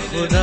मेरे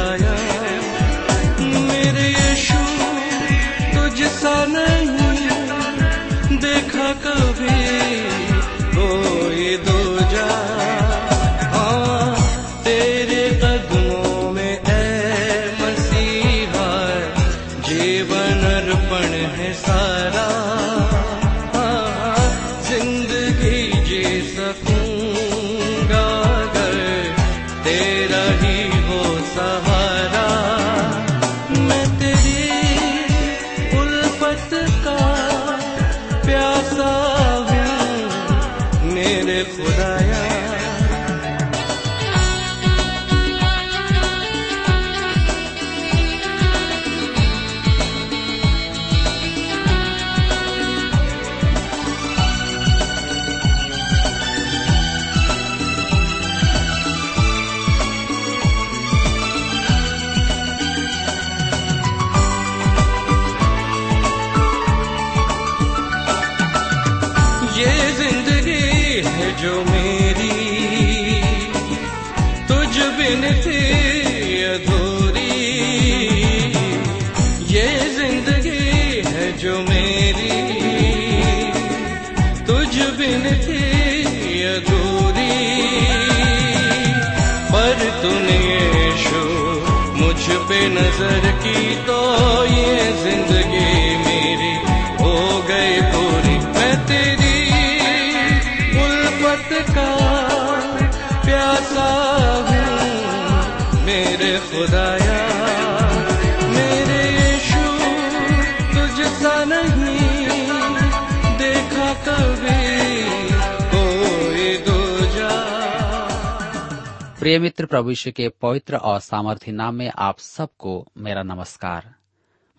प्रिय मित्र प्रभु के पवित्र और सामर्थ्य नाम में आप सबको मेरा नमस्कार।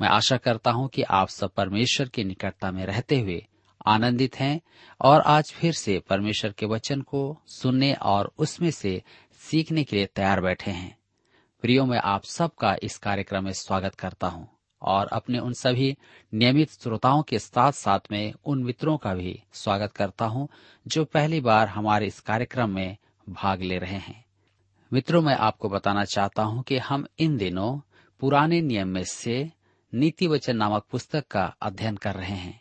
मैं आशा करता हूँ कि आप सब परमेश्वर की निकटता में रहते हुए आनंदित हैं और आज फिर से परमेश्वर के वचन को सुनने और उसमें से सीखने के लिए तैयार बैठे हैं। प्रियो, मैं आप सबका इस कार्यक्रम में स्वागत करता हूँ और अपने उन सभी नियमित श्रोताओं के साथ साथ में उन मित्रों का भी स्वागत करता हूँ जो पहली बार हमारे इस कार्यक्रम में भाग ले रहे हैं। मित्रों, मैं आपको बताना चाहता हूँ कि हम इन दिनों पुराने नियम में से नीति वचन नामक पुस्तक का अध्ययन कर रहे हैं,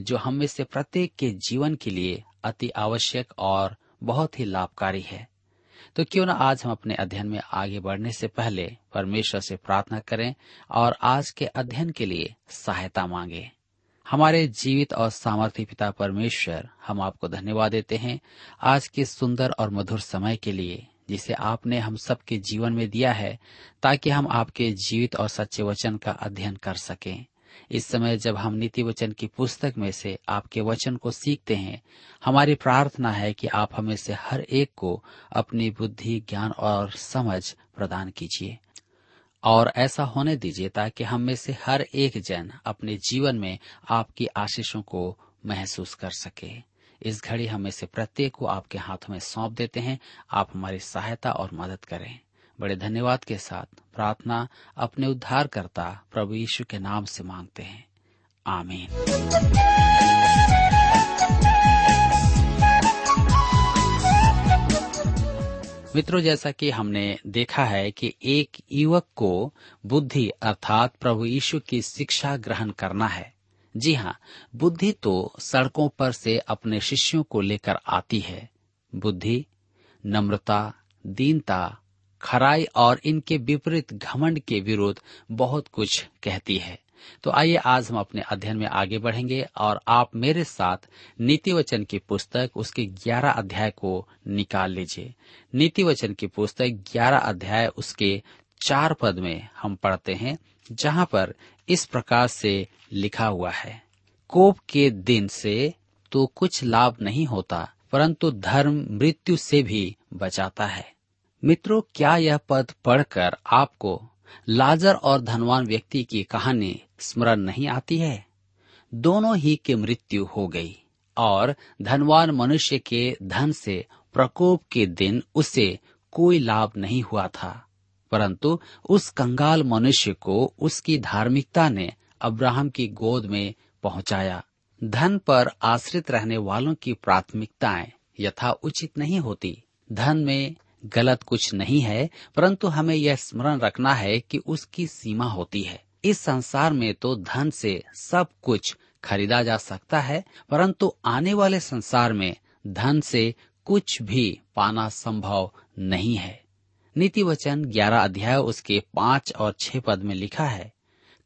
जो हम में से प्रत्येक के जीवन के लिए अति आवश्यक और बहुत ही लाभकारी है। तो क्यों न आज हम अपने अध्ययन में आगे बढ़ने से पहले परमेश्वर से प्रार्थना करें और आज के अध्ययन के लिए सहायता मांगे। हमारे जीवित और सामर्थ्य पिता परमेश्वर हम आपको धन्यवाद देते हैं आज के सुंदर और मधुर समय के लिए। जिसे आपने हम सबके जीवन में दिया है, ताकि हम आपके जीवित और सच्चे वचन का अध्ययन कर सकें। इस समय जब हम नीति वचन की पुस्तक में से आपके वचन को सीखते हैं, हमारी प्रार्थना है कि आप हमें से हर एक को अपनी बुद्धि, ज्ञान और समझ प्रदान कीजिए। और ऐसा होने दीजिए ताकि हम में से हर एक जन अपने जीवन में आपकी आशीषों को महसूस कर सके। इस घड़ी हमें से प्रत्येक को आपके हाथों में सौंप देते हैं। आप हमारी सहायता और मदद करें। बड़े धन्यवाद के साथ प्रार्थना अपने उद्धारकर्ता प्रभु यीशु के नाम से मांगते हैं। आमीन। मित्रों, जैसा कि हमने देखा है कि एक युवक को बुद्धि अर्थात प्रभु यीशु की शिक्षा ग्रहण करना है। जी हाँ बुद्धि तो सड़कों पर से अपने शिष्यों को लेकर आती है। बुद्धि, नम्रता, दीनता, खराई और इनके विपरीत घमंड के विरुद्ध बहुत कुछ कहती है। तो आइए आज हम अपने अध्ययन में आगे बढ़ेंगे और आप मेरे साथ नीति वचन की पुस्तक उसके ग्यारह अध्याय को निकाल लीजिए। नीति वचन की पुस्तक ग्यारह अध्याय उसके चार पद में हम पढ़ते हैं, जहाँ पर इस प्रकार से लिखा हुआ है। कोप के दिन से तो कुछ लाभ नहीं होता, परंतु धर्म मृत्यु से भी बचाता है। मित्रों, क्या यह पद पढ़कर आपको लाजर और धनवान व्यक्ति की कहानी स्मरण नहीं आती है? दोनों ही की मृत्यु हो गई और धनवान मनुष्य के धन से प्रकोप के दिन उसे कोई लाभ नहीं हुआ था, परंतु उस कंगाल मनुष्य को उसकी धार्मिकता ने अब्राहम की गोद में पहुँचाया। धन पर आश्रित रहने वालों की प्राथमिकताएँ यथा उचित नहीं होती। धन में गलत कुछ नहीं है, परंतु हमें यह स्मरण रखना है कि उसकी सीमा होती है। इस संसार में तो धन से सब कुछ खरीदा जा सकता है, परंतु आने वाले संसार में धन से कुछ भी पाना संभव नहीं है। नीति वचन ग्यारह अध्याय उसके पाँच और छह पद में लिखा है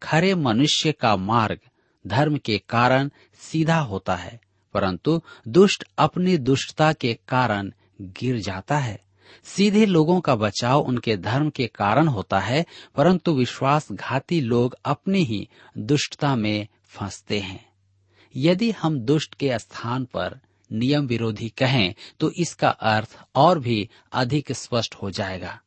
खरे मनुष्य का मार्ग धर्म के कारण सीधा होता है, परंतु दुष्ट अपनी दुष्टता के कारण गिर जाता है। सीधे लोगों का बचाव उनके धर्म के कारण होता है, परंतु विश्वासघाती लोग अपनी ही दुष्टता में फंसते हैं। यदि हम दुष्ट के स्थान पर नियम विरोधी कहें तो इसका अर्थ और भी अधिक स्पष्ट हो जाएगा।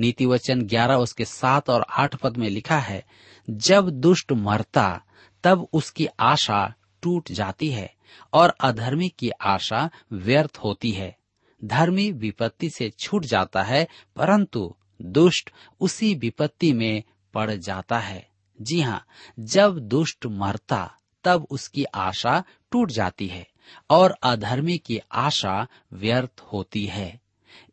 नीति वचन ग्यारह उसके सात और आठ पद में लिखा है, जब दुष्ट मरता, तब उसकी आशा टूट जाती है और अधर्मी की आशा व्यर्थ होती है। धर्मी विपत्ति से छूट जाता है, परंतु दुष्ट उसी विपत्ति में पड़ जाता है। जी हाँ जब दुष्ट मरता, तब उसकी आशा टूट जाती है और अधर्मी की आशा व्यर्थ होती है।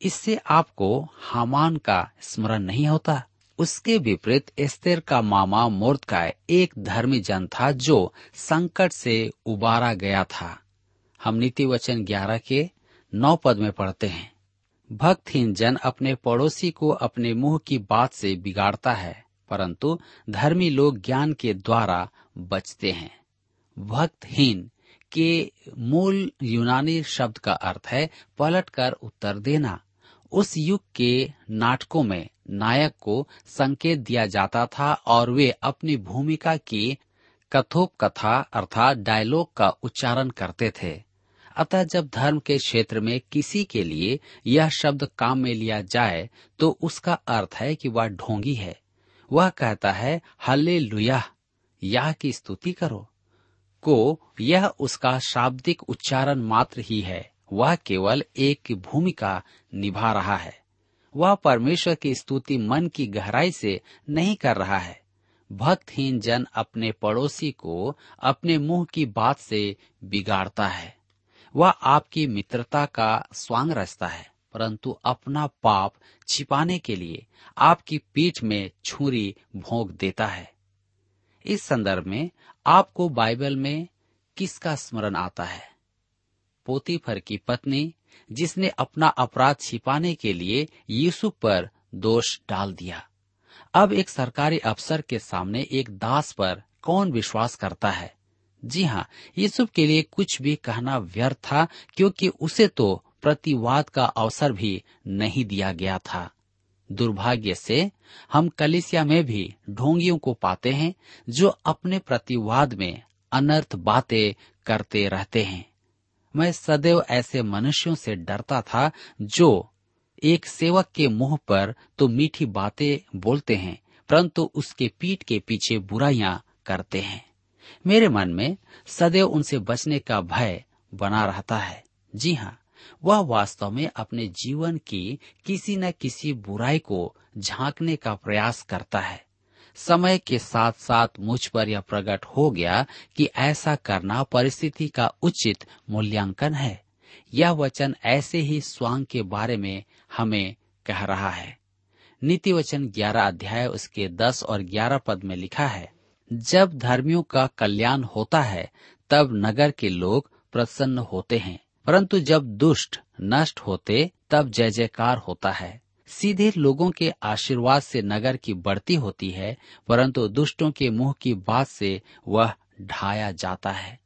इससे आपको हामान का स्मरण नहीं होता। उसके विपरीत एस्तेर का मामा मोर्दकाय एक धर्मी जन था जो संकट से उबारा गया था। हम नीति वचन ग्यारह के नौ पद में पढ़ते हैं। भक्तहीन जन अपने पड़ोसी को अपने मुँह की बात से बिगाड़ता है, परंतु धर्मी लोग ज्ञान के द्वारा बचते हैं। भक्तहीन के मूल यूनानी शब्द का अर्थ है पलटकर उत्तर देना। उस युग के नाटकों में नायक को संकेत दिया जाता था और वे अपनी भूमिका की कथोप कथा अर्थात डायलॉग का उच्चारण करते थे। अतः जब धर्म के क्षेत्र में किसी के लिए यह शब्द काम में लिया जाए तो उसका अर्थ है कि वह ढोंगी है। वह कहता है हल्ले लुया की स्तुति करो। को यह उसका शाब्दिक उच्चारण मात्र ही है। वह केवल एक भूमिका निभा रहा है। वह परमेश्वर की स्तुति मन की गहराई से नहीं कर रहा है। भक्तहीन जन अपने पड़ोसी को अपने मुँह की बात से बिगाड़ता है। वह आपकी मित्रता का स्वांग रचता है, परंतु अपना पाप छिपाने के लिए आपकी पीठ में छुरी भोंक देता है। इस संदर्भ में आपको बाइबल में किसका स्मरण आता है? पोतीफर की पत्नी, जिसने अपना अपराध छिपाने के लिए यीशु पर दोष डाल दिया। अब एक सरकारी अफसर के सामने एक दास पर कौन विश्वास करता है? जी हाँ यूसुफ के लिए कुछ भी कहना व्यर्थ था, क्योंकि उसे तो प्रतिवाद का अवसर भी नहीं दिया गया था। दुर्भाग्य से हम कलिसिया में भी ढोंगियों को पाते हैं, जो अपने प्रतिवाद में अनर्थ बातें करते रहते हैं। मैं सदैव ऐसे मनुष्यों से डरता था, जो एक सेवक के मुँह पर तो मीठी बातें बोलते हैं, परंतु उसके पीठ के पीछे बुराइयाँ करते हैं। मेरे मन में सदैव उनसे बचने का भय बना रहता है। जी हाँ वह वास्तव में अपने जीवन की किसी न किसी बुराई को झांकने का प्रयास करता है। समय के साथ साथ मुझ पर यह प्रकट हो गया कि ऐसा करना परिस्थिति का उचित मूल्यांकन है। यह वचन ऐसे ही स्वांग के बारे में हमें कह रहा है। नीति वचन ग्यारह अध्याय उसके दस और ग्यारह पद में लिखा है, जब धर्मियों का कल्याण होता है, तब नगर के लोग प्रसन्न होते हैं। परंतु जब दुष्ट नष्ट होते, तब जय जयकार होता है। सीधे लोगों के आशीर्वाद से नगर की बढ़ती होती है, परंतु दुष्टों के मुँह की बात से वह ढाया जाता है।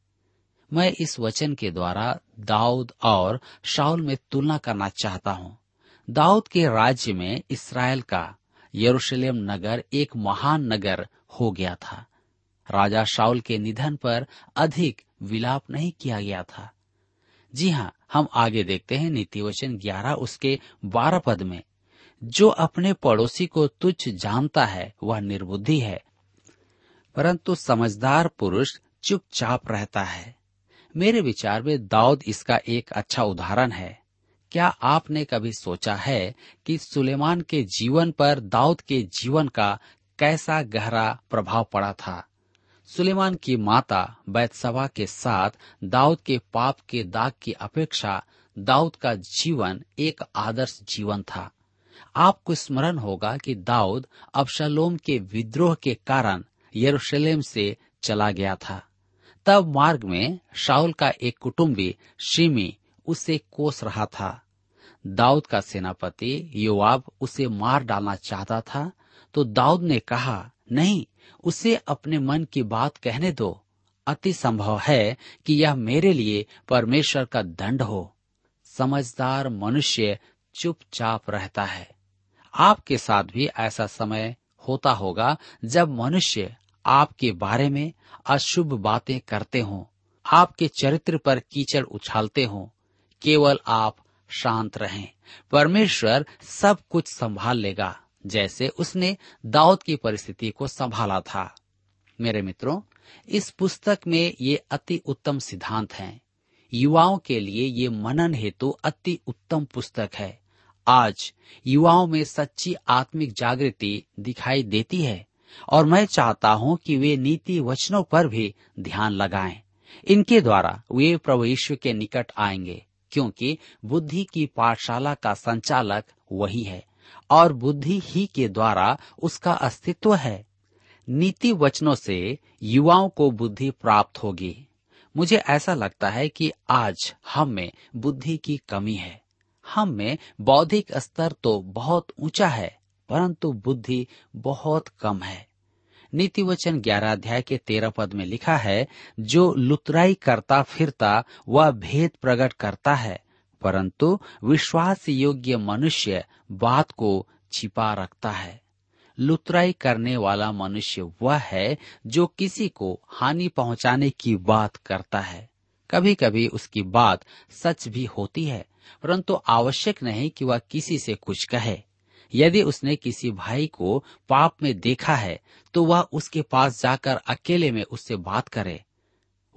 मैं इस वचन के द्वारा दाऊद और शाउल में तुलना करना चाहता हूँ। दाऊद के राज्य में इसराइल का यरूशलेम नगर एक महान नगर हो गया था। राजा शाउल के निधन पर अधिक विलाप नहीं किया गया था। जी हाँ हम आगे देखते हैं नीति वचन ग्यारह, उसके बारह पद में। जो अपने पड़ोसी को तुच्छ जानता है, वह निर्बुद्धि है। परंतु समझदार पुरुष चुपचाप रहता है। मेरे विचार में दाऊद इसका एक अच्छा उदाहरण है। क्या आपने कभी सोचा है कि सुलेमान के जीवन पर दाऊद के जीवन का कैसा गहरा प्रभाव पड़ा था? सुलेमान की माता बैतसभा के साथ दाऊद के पाप के दाग की अपेक्षा दाऊद का जीवन एक आदर्श जीवन था। आपको स्मरण होगा कि दाऊद अबशालोम के विद्रोह के कारण यरूशलेम से चला गया था। तब मार्ग में शाउल का एक कुटुंबी शिमी उसे कोस रहा था। दाऊद का सेनापति युवाब उसे मार डालना चाहता था तो दाऊद ने कहा नहीं, उसे अपने मन की बात कहने दो। अति संभव है कि यह मेरे लिए परमेश्वर का दंड हो। समझदार मनुष्य चुपचाप रहता है। आपके साथ भी ऐसा समय होता होगा जब मनुष्य आपके बारे में अशुभ बातें करते हों, आपके चरित्र पर कीचड़ उछालते हों, केवल आप शांत रहें, परमेश्वर सब कुछ संभाल लेगा। जैसे उसने दाऊद की परिस्थिति को संभाला था। मेरे मित्रों, इस पुस्तक में ये अति उत्तम सिद्धांत हैं। युवाओं के लिए ये मनन हेतु अति उत्तम पुस्तक है। आज युवाओं में सच्ची आत्मिक जागृति दिखाई देती है और मैं चाहता हूँ कि वे नीति वचनों पर भी ध्यान लगाएँ। इनके द्वारा वे प्रभु ईश्वर के निकट आएँगे, क्योंकि बुद्धि की पाठशाला का संचालक वही है। और बुद्धि ही के द्वारा उसका अस्तित्व है। नीति वचनों से युवाओं को बुद्धि प्राप्त होगी। मुझे ऐसा लगता है कि आज हम में बुद्धि की कमी है। हम में बौद्धिक स्तर तो बहुत ऊँचा है, परंतु बुद्धि बहुत कम है। नीति वचन ग्यारह अध्याय के तेरह पद में लिखा है, जो लुतराई करता फिरता, वह भेद प्रकट करता है। परंतु विश्वास योग्य मनुष्य बात को छिपा रखता है। लुतराई करने वाला मनुष्य वह है जो किसी को हानि पहुँचाने की बात करता है। कभी कभी उसकी बात सच भी होती है, परंतु आवश्यक नहीं कि वह किसी से कुछ कहे। यदि उसने किसी भाई को पाप में देखा है तो वह उसके पास जाकर अकेले में उससे बात करे।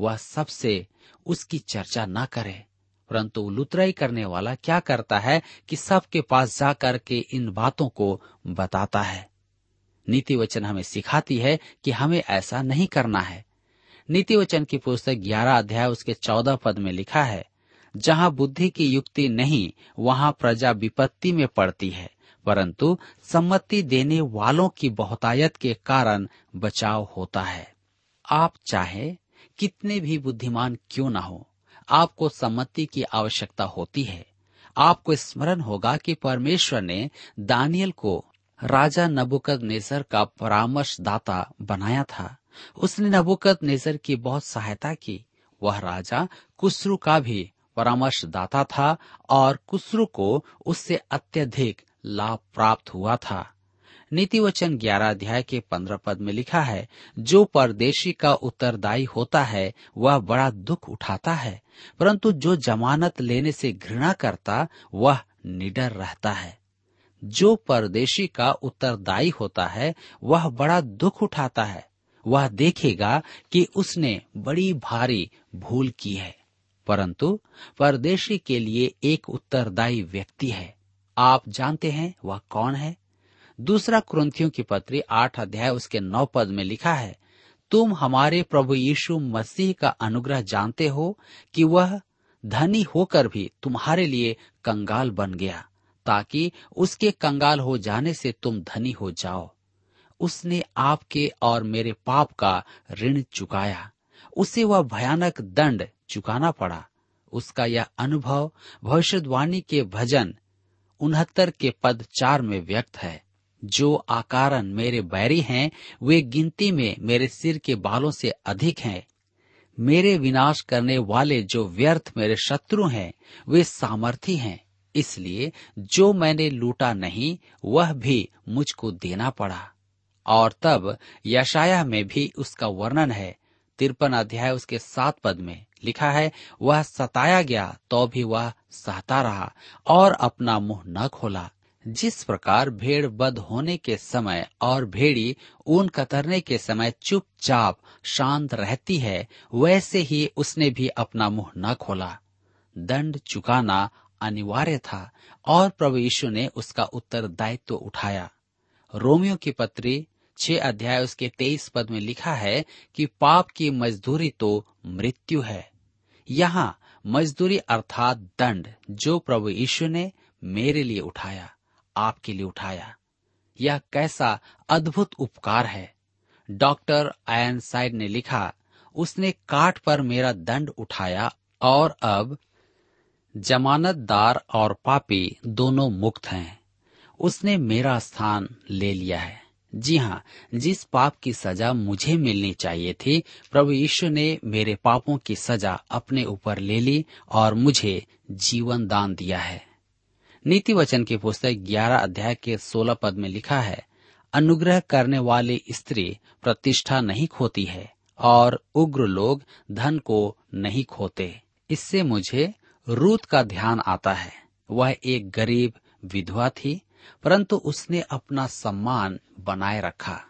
वह सबसे उसकी चर्चा न करे। परंतु लुतराई करने वाला क्या करता है कि सबके पास जाकर के इन बातों को बताता है। नीति वचन हमें सिखाती है कि हमें ऐसा नहीं करना है। नीति वचन की पुस्तक ग्यारह अध्याय उसके चौदह पद में लिखा है, जहाँ बुद्धि की युक्ति नहीं, वहाँ प्रजा विपत्ति में पड़ती है, परंतु सम्मति देने वालों की बहुतायत के कारण बचाव होता है। आप चाहे कितने भी बुद्धिमान क्यों ना हो आपको सम्मति की आवश्यकता होती है। आपको स्मरण होगा कि परमेश्वर ने दानियल को राजा नबुकद नेजर का परामर्शदाता बनाया था। उसने नबुकद नेजर की बहुत सहायता की। वह राजा कुसरू का भी परामर्शदाता था और कुसरू को उससे अत्यधिक लाभ प्राप्त हुआ था। नीति वचन ग्यारह अध्याय के पंद्रह पद में लिखा है, जो परदेशी का उत्तरदायी होता है, वह बड़ा दुख उठाता है, परंतु जो जमानत लेने से घृणा करता, वह निडर रहता है। जो परदेशी का उत्तरदायी होता है, वह बड़ा दुख उठाता है। वह देखेगा कि उसने बड़ी भारी भूल की है। परंतु परदेशी के लिए एक उत्तरदायी व्यक्ति है। आप जानते हैं वह कौन है? दूसरा क्रंथियों की पत्री आठ अध्याय उसके नौ पद में लिखा है, तुम हमारे प्रभु यीशु मसीह का अनुग्रह जानते हो कि वह धनी होकर भी तुम्हारे लिए कंगाल बन गया, ताकि उसके कंगाल हो जाने से तुम धनी हो जाओ। उसने आपके और मेरे पाप का ऋण चुकाया, उसे वह भयानक दंड चुकाना पड़ा। उसका यह अनुभव भविष्यवाणी के भजन उनहत्तर के पद चार में व्यक्त है। जो आकारण मेरे बैरी हैं, वे गिनती में मेरे सिर के बालों से अधिक हैं। मेरे विनाश करने वाले जो व्यर्थ मेरे शत्रु हैं, वे सामर्थी हैं। इसलिए जो मैंने लूटा नहीं, वह भी मुझको देना पड़ा। और तब यशाया में भी उसका वर्णन है। तिरपन अध्याय उसके सात पद में लिखा है, वह सताया गया तो भी वह सहता रहा और अपना मुँह न खोला। जिस प्रकार भेड़ बद होने के समय और भेड़ी ऊन कतरने के समय चुपचाप शांत रहती है, वैसे ही उसने भी अपना मुँह न खोला। दंड चुकाना अनिवार्य था और प्रभु यीशु ने उसका उत्तरदायित्व उठाया। रोमियो की पत्री छह अध्याय उसके तेईस पद में लिखा है कि पाप की मजदूरी तो मृत्यु है। यहाँ मजदूरी अर्थात दंड जो प्रभु यीशु ने मेरे लिए उठाया। आपके लिए उठाया। यह कैसा अद्भुत उपकार है। डॉक्टर आयन साइड ने लिखा, उसने काट पर मेरा दंड उठाया और अब जमानतदार और पापी दोनों मुक्त हैं। उसने मेरा स्थान ले लिया है। जी हाँ जिस पाप की सजा मुझे मिलनी चाहिए थी, प्रभु यीशु ने मेरे पापों की सजा अपने ऊपर ले ली और मुझे जीवन दान दिया है। नीति वचन की पुस्तक ग्यारह अध्याय के सोलह पद में लिखा है, अनुग्रह करने वाली स्त्री प्रतिष्ठा नहीं खोती है और उग्र लोग धन को नहीं खोते। इससे मुझे रूत का ध्यान आता है। वह एक गरीब विधवा थी, परंतु उसने अपना सम्मान बनाए रखा।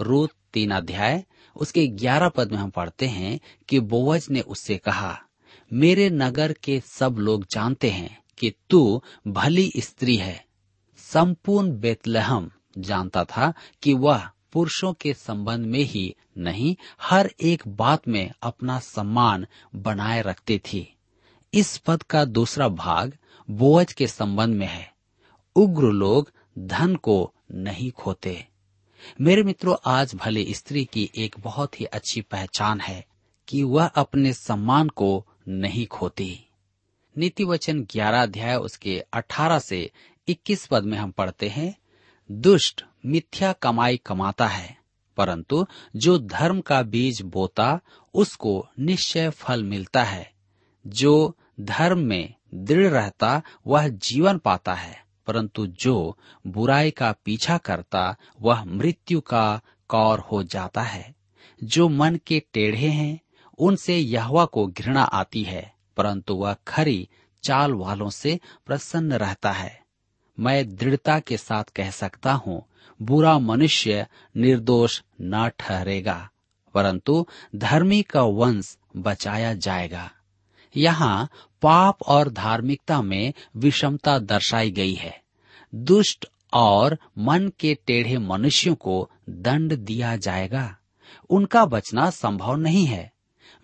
रूत तीन अध्याय, उसके ग्यारह पद में हम पढ़ते हैं कि बोवज ने उससे कहा, मेरे नगर के सब लोग जानते हैं कि तू भली स्त्री है। संपूर्ण बेतलहम जानता था कि वह पुरुषों के संबंध में ही नहीं, हर एक बात में अपना सम्मान बनाए रखती थी। इस पद का दूसरा भाग बोअज के संबंध में है। उग्र लोग धन को नहीं खोते। मेरे मित्रों, आज भले स्त्री की एक बहुत ही अच्छी पहचान है कि वह अपने सम्मान को नहीं खोती। नीति वचन ग्यारह अध्याय उसके अठारह से इक्कीस पद में हम पढ़ते हैं, दुष्ट मिथ्या कमाई कमाता है, परंतु जो धर्म का बीज बोता, उसको निश्चय फल मिलता है। जो धर्म में दृढ़ रहता, वह जीवन पाता है, परंतु जो बुराई का पीछा करता, वह मृत्यु का कौर हो जाता है। जो मन के टेढ़े हैं, उनसे यहवा को घृणा आती है। परंतु वह खरी चाल वालों से प्रसन्न रहता है। मैं दृढ़ता के साथ कह सकता हूँ, बुरा मनुष्य निर्दोष न ठहरेगा, परंतु धर्मी का वंश बचाया जाएगा। यहाँ पाप और धार्मिकता में विषमता दर्शाई गई है। दुष्ट और मन के टेढ़े मनुष्यों को दंड दिया जाएगा। उनका बचना संभव नहीं है।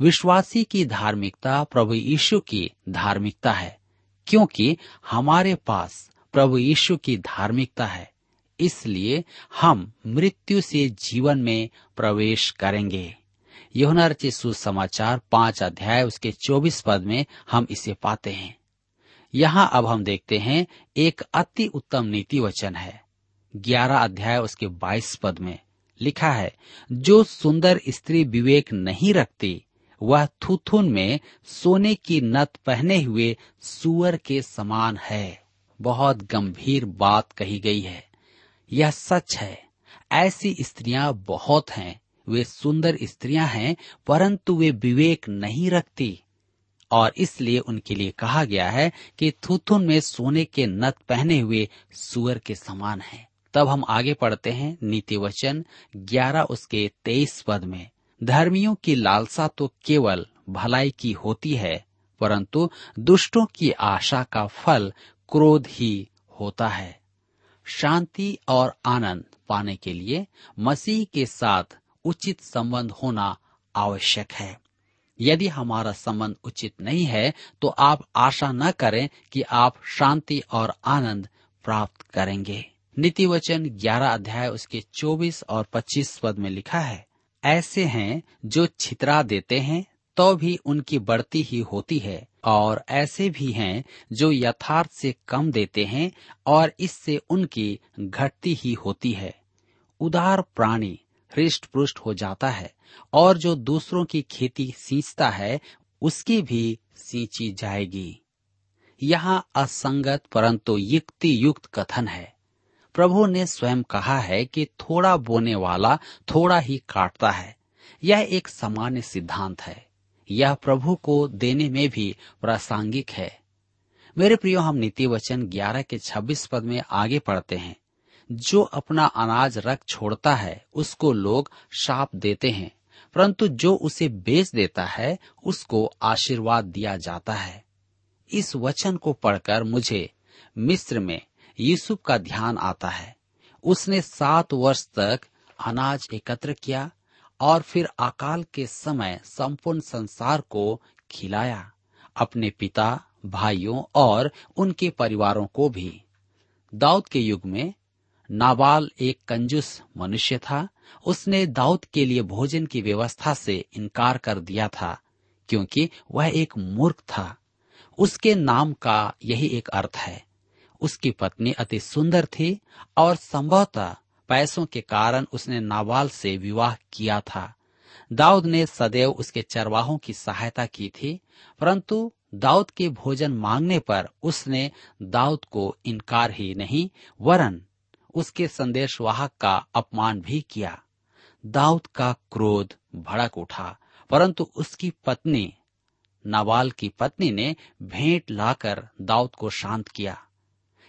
विश्वासी की धार्मिकता प्रभु यीशु की धार्मिकता है, क्योंकि हमारे पास प्रभु यीशु की धार्मिकता है। इसलिए हम मृत्यु से जीवन में प्रवेश करेंगे। यहुना रचित सुसमाचार पाँच अध्याय, उसके चौबीस पद में हम इसे पाते हैं। यहाँ अब हम देखते हैं, एक अति उत्तम नीति वचन है। ग्यारह अध्याय, उसके बाईस पद में लिखा है, जो सुंदर स्त्री विवेक नहीं रखती वह थुथुन में सोने की नत पहने हुए सुअर के समान है। बहुत गंभीर बात कही गई है। यह सच है। ऐसी स्त्रियाँ बहुत हैं। वे सुंदर स्त्रियाँ हैं, परंतु वे विवेक नहीं रखती। और इसलिए उनके लिए कहा गया है कि थुथुन में सोने के नत पहने हुए सुअर के समान है। तब हम आगे पढ़ते हैं नीति वचन ग्यारह उसके तेईस पद में। धर्मियों की लालसा तो केवल भलाई की होती है, परंतु दुष्टों की आशा का फल क्रोध ही होता है। शांति और आनंद पाने के लिए मसीह के साथ उचित संबंध होना आवश्यक है। यदि हमारा संबंध उचित नहीं है तो आप आशा न करें कि आप शांति और आनंद प्राप्त करेंगे। नीति वचन ग्यारह अध्याय उसके चौबीस और पच्चीस पद में लिखा है ऐसे हैं जो छितरा देते हैं तो भी उनकी बढ़ती ही होती है, और ऐसे भी हैं जो यथार्थ से कम देते हैं, और इससे उनकी घटती ही होती है। उदार प्राणी हृष्ट पुष्ट हो जाता है, और जो दूसरों की खेती सींचता है, उसकी भी सींची जाएगी। यहाँ असंगत परंतु युक्ति युक्त कथन है। प्रभु ने स्वयं कहा है कि थोड़ा बोने वाला थोड़ा ही काटता है। यह एक सामान्य सिद्धांत है। यह प्रभु को देने में भी प्रासंगिक है। मेरे प्रियो, हम नीति वचन ग्यारह के छब्बीस पद में आगे पढ़ते हैं। जो अपना अनाज रख छोड़ता है, उसको लोग शाप देते हैं, परंतु जो उसे बेच देता है, उसको आशीर्वाद दिया जाता है। इस वचन को पढ़कर मुझे मिस्र में यूसुफ का ध्यान आता है। उसने सात वर्ष तक अनाज एकत्र किया और फिर अकाल के समय संपूर्ण संसार को खिलाया, अपने पिता, भाइयों और उनके परिवारों को भी। दाऊद के युग में नाबाल एक कंजूस मनुष्य था। उसने दाऊद के लिए भोजन की व्यवस्था से इनकार कर दिया था, क्योंकि वह एक मूर्ख था। उसके नाम का यही एक अर्थ है। उसकी पत्नी अति सुंदर थी और संभवतः पैसों के कारण उसने नाबाल से विवाह किया था। दाऊद ने सदैव उसके चरवाहों की सहायता की थी, परंतु दाऊद के भोजन मांगने पर उसने दाऊद को इनकार ही नहीं, वरन उसके संदेशवाहक का अपमान भी किया। दाऊद का क्रोध भड़क उठा, परंतु उसकी पत्नी, नाबाल की पत्नी ने भेंट लाकर दाऊद को शांत किया।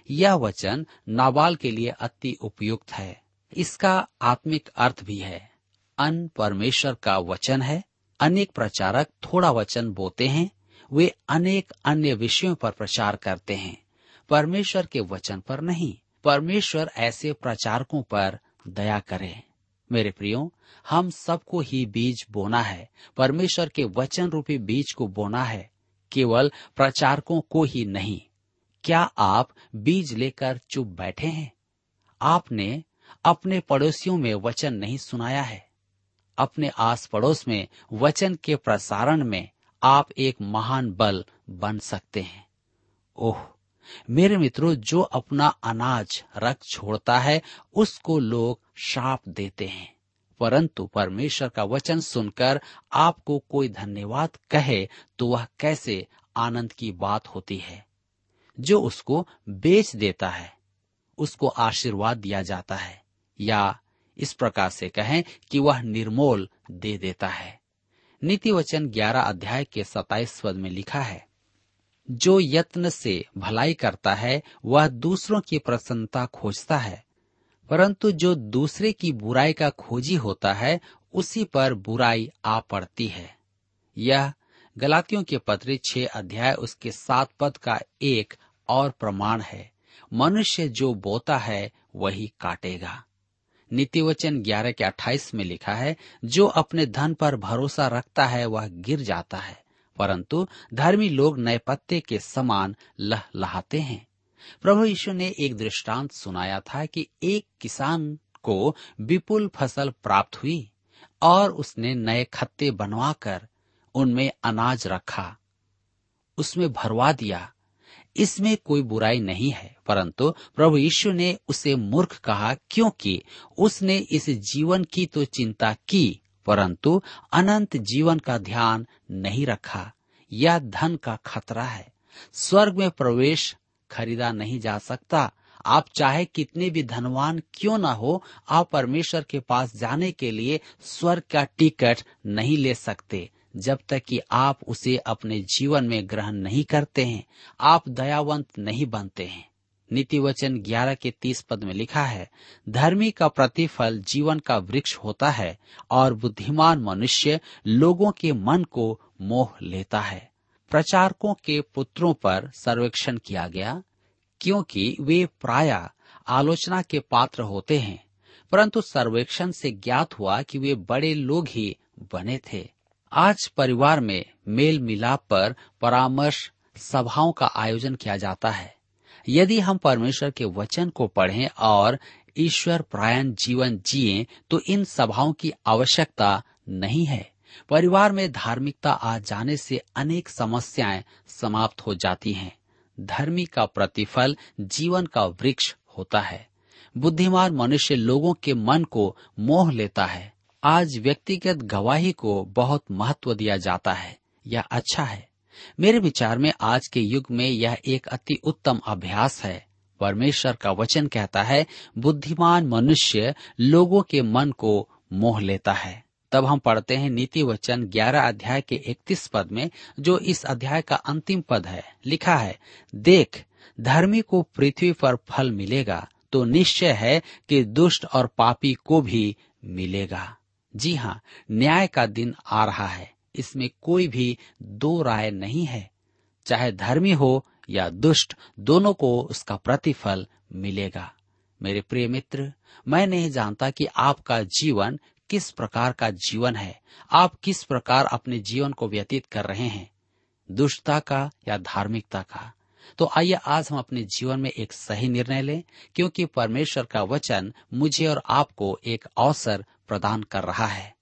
यह वचन नाबाल के लिए अति उपयुक्त है। इसका आत्मिक अर्थ भी है। अन परमेश्वर का वचन है। अनेक प्रचारक थोड़ा वचन बोते हैं। वे अनेक अन्य विषयों पर प्रचार करते हैं। परमेश्वर के वचन पर नहीं। परमेश्वर ऐसे प्रचारकों पर दया करे। मेरे प्रियो, हम सबको ही बीज बोना है। परमेश्वर के वचन रूपी बीज को बोना है। केवल प्रचारकों को ही नहीं। क्या आप बीज लेकर चुप बैठे हैं? आपने अपने पड़ोसियों में वचन नहीं सुनाया है। अपने आस पड़ोस में वचन के प्रसारण में आप एक महान बल बन सकते हैं। ओह, मेरे मित्रों, जो अपना अनाज रख छोड़ता है, उसको लोग श्राप देते हैं। परंतु परमेश्वर का वचन सुनकर आपको कोई धन्यवाद कहे तो वह कैसे आनंद की बात होती है? जो उसको बेच देता है, उसको आशीर्वाद दिया जाता है, या इस प्रकार से कहें कि वह निर्मोल दे देता है। नीति वचन ग्यारह अध्याय के सताइस पद में लिखा है, जो यत्न से भलाई करता है, वह दूसरों की प्रसन्नता खोजता है, परंतु जो दूसरे की बुराई का खोजी होता है, उसी पर बुराई आ पड़ती है। यह गलातियों के पत्र छह अध्याय उसके सात पद का एक और प्रमाण है। मनुष्य जो बोता है, वही काटेगा। नीति वचन ग्यारह के अट्ठाईस में लिखा है, जो अपने धन पर भरोसा रखता है, वह गिर जाता है। परंतु धर्मी लोग नए पत्ते के समान लह लहाते हैं। प्रभु यीशु ने एक दृष्टांत सुनाया था कि एक किसान को विपुल फ़सल प्राप्त हुई, और उसने नए खत्ते बनवाकर उनमें अनाज रखा, उसमें भरवा दिया इसमें कोई बुराई नहीं है, परंतु प्रभु यीशु ने उसे मूर्ख कहा, क्योंकि उसने इस जीवन की तो चिंता की, परंतु अनंत जीवन का ध्यान नहीं रखा। यह धन का खतरा है। स्वर्ग में प्रवेश खरीदा नहीं जा सकता। आप चाहे कितने भी धनवान क्यों ना हो, आप परमेश्वर के पास जाने के लिए स्वर्ग का टिकट नहीं ले सकते। जब तक कि आप उसे अपने जीवन में ग्रहण नहीं करते हैं, आप दयावंत नहीं बनते हैं। नीति वचन ग्यारह के तीस पद में लिखा है, धर्मी का प्रतिफल जीवन का वृक्ष होता है और बुद्धिमान मनुष्य लोगों के मन को मोह लेता है। प्रचारकों के पुत्रों पर सर्वेक्षण किया गया, क्योंकि वे प्राय आलोचना के पात्र होते हैं, परंतु सर्वेक्षण से ज्ञात हुआ कि वे बड़े लोग ही बने थे। आज परिवार में मेल मिलाप पर परामर्श सभाओं का आयोजन किया जाता है। यदि हम परमेश्वर के वचन को पढ़ें और ईश्वर प्रायण जीवन जिए तो इन सभाओं की आवश्यकता नहीं है। परिवार में धार्मिकता आ जाने से अनेक समस्याएँ समाप्त हो जाती हैं। धर्मी का प्रतिफल जीवन का वृक्ष होता है। बुद्धिमान मनुष्य लोगों के मन को मोह लेता है। आज व्यक्तिगत गवाही को बहुत महत्व दिया जाता है, यह अच्छा है। मेरे विचार में आज के युग में यह एक अति उत्तम अभ्यास है। परमेश्वर का वचन कहता है, बुद्धिमान मनुष्य लोगों के मन को मोह लेता है। तब हम पढ़ते हैं नीति वचन ग्यारह अध्याय के इकतीस पद में, जो इस अध्याय का अंतिम पद है। लिखा है, देख, धर्मी को पृथ्वी पर फल मिलेगा तो निश्चय है कि दुष्ट और पापी को भी मिलेगा। जी हाँ न्याय का दिन आ रहा है। इसमें कोई भी दो राय नहीं है। चाहे धर्मी हो या दुष्ट, दोनों को उसका प्रतिफल मिलेगा। मेरे प्रिय मित्र, मैं नहीं जानता कि आपका जीवन किस प्रकार का जीवन है। आप किस प्रकार अपने जीवन को व्यतीत कर रहे हैं। दुष्टता का या धार्मिकता का? तो आइए आज हम अपने जीवन में एक सही निर्णय लें, क्योंकि परमेश्वर का वचन मुझे और आपको एक अवसर प्रदान कर रहा है।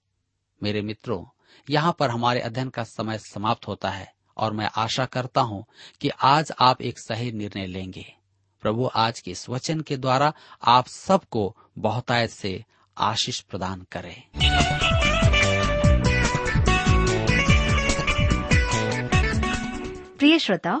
मेरे मित्रों, यहाँ पर हमारे अध्ययन का समय समाप्त होता है, और मैं आशा करता हूँ कि आज आप एक सही निर्णय लेंगे। प्रभु आज के इस वचन के द्वारा आप सबको बहुतायत से आशीष प्रदान करें। प्रिय श्रोताओ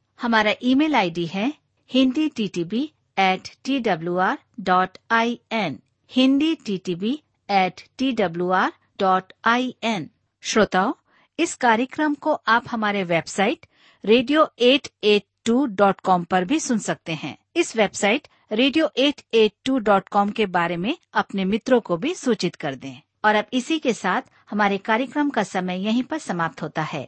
हमारा ईमेल आईडी है Hindi T T B at T W R dot I N Hindi T T B at T W R dot I N श्रोताओं, इस कार्यक्रम को आप हमारे website radio eight eight two dot com पर भी सुन सकते हैं। इस website radio eight eight two dot com के बारे में अपने मित्रों को भी सूचित कर दें। और अब इसी के साथ हमारे कार्यक्रम का समय यहीं पर समाप्त होता है।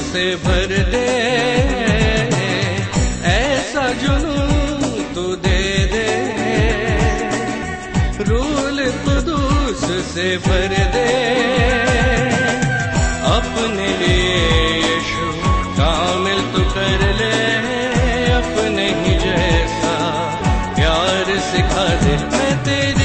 से भर दे। ऐसा जुनून तू दे दे। रूल कुदूस से भर दे। अपने लिए यीशु कामिल तू कर ले। अपने ही जैसा प्यार सिखा दे। मैं तेरे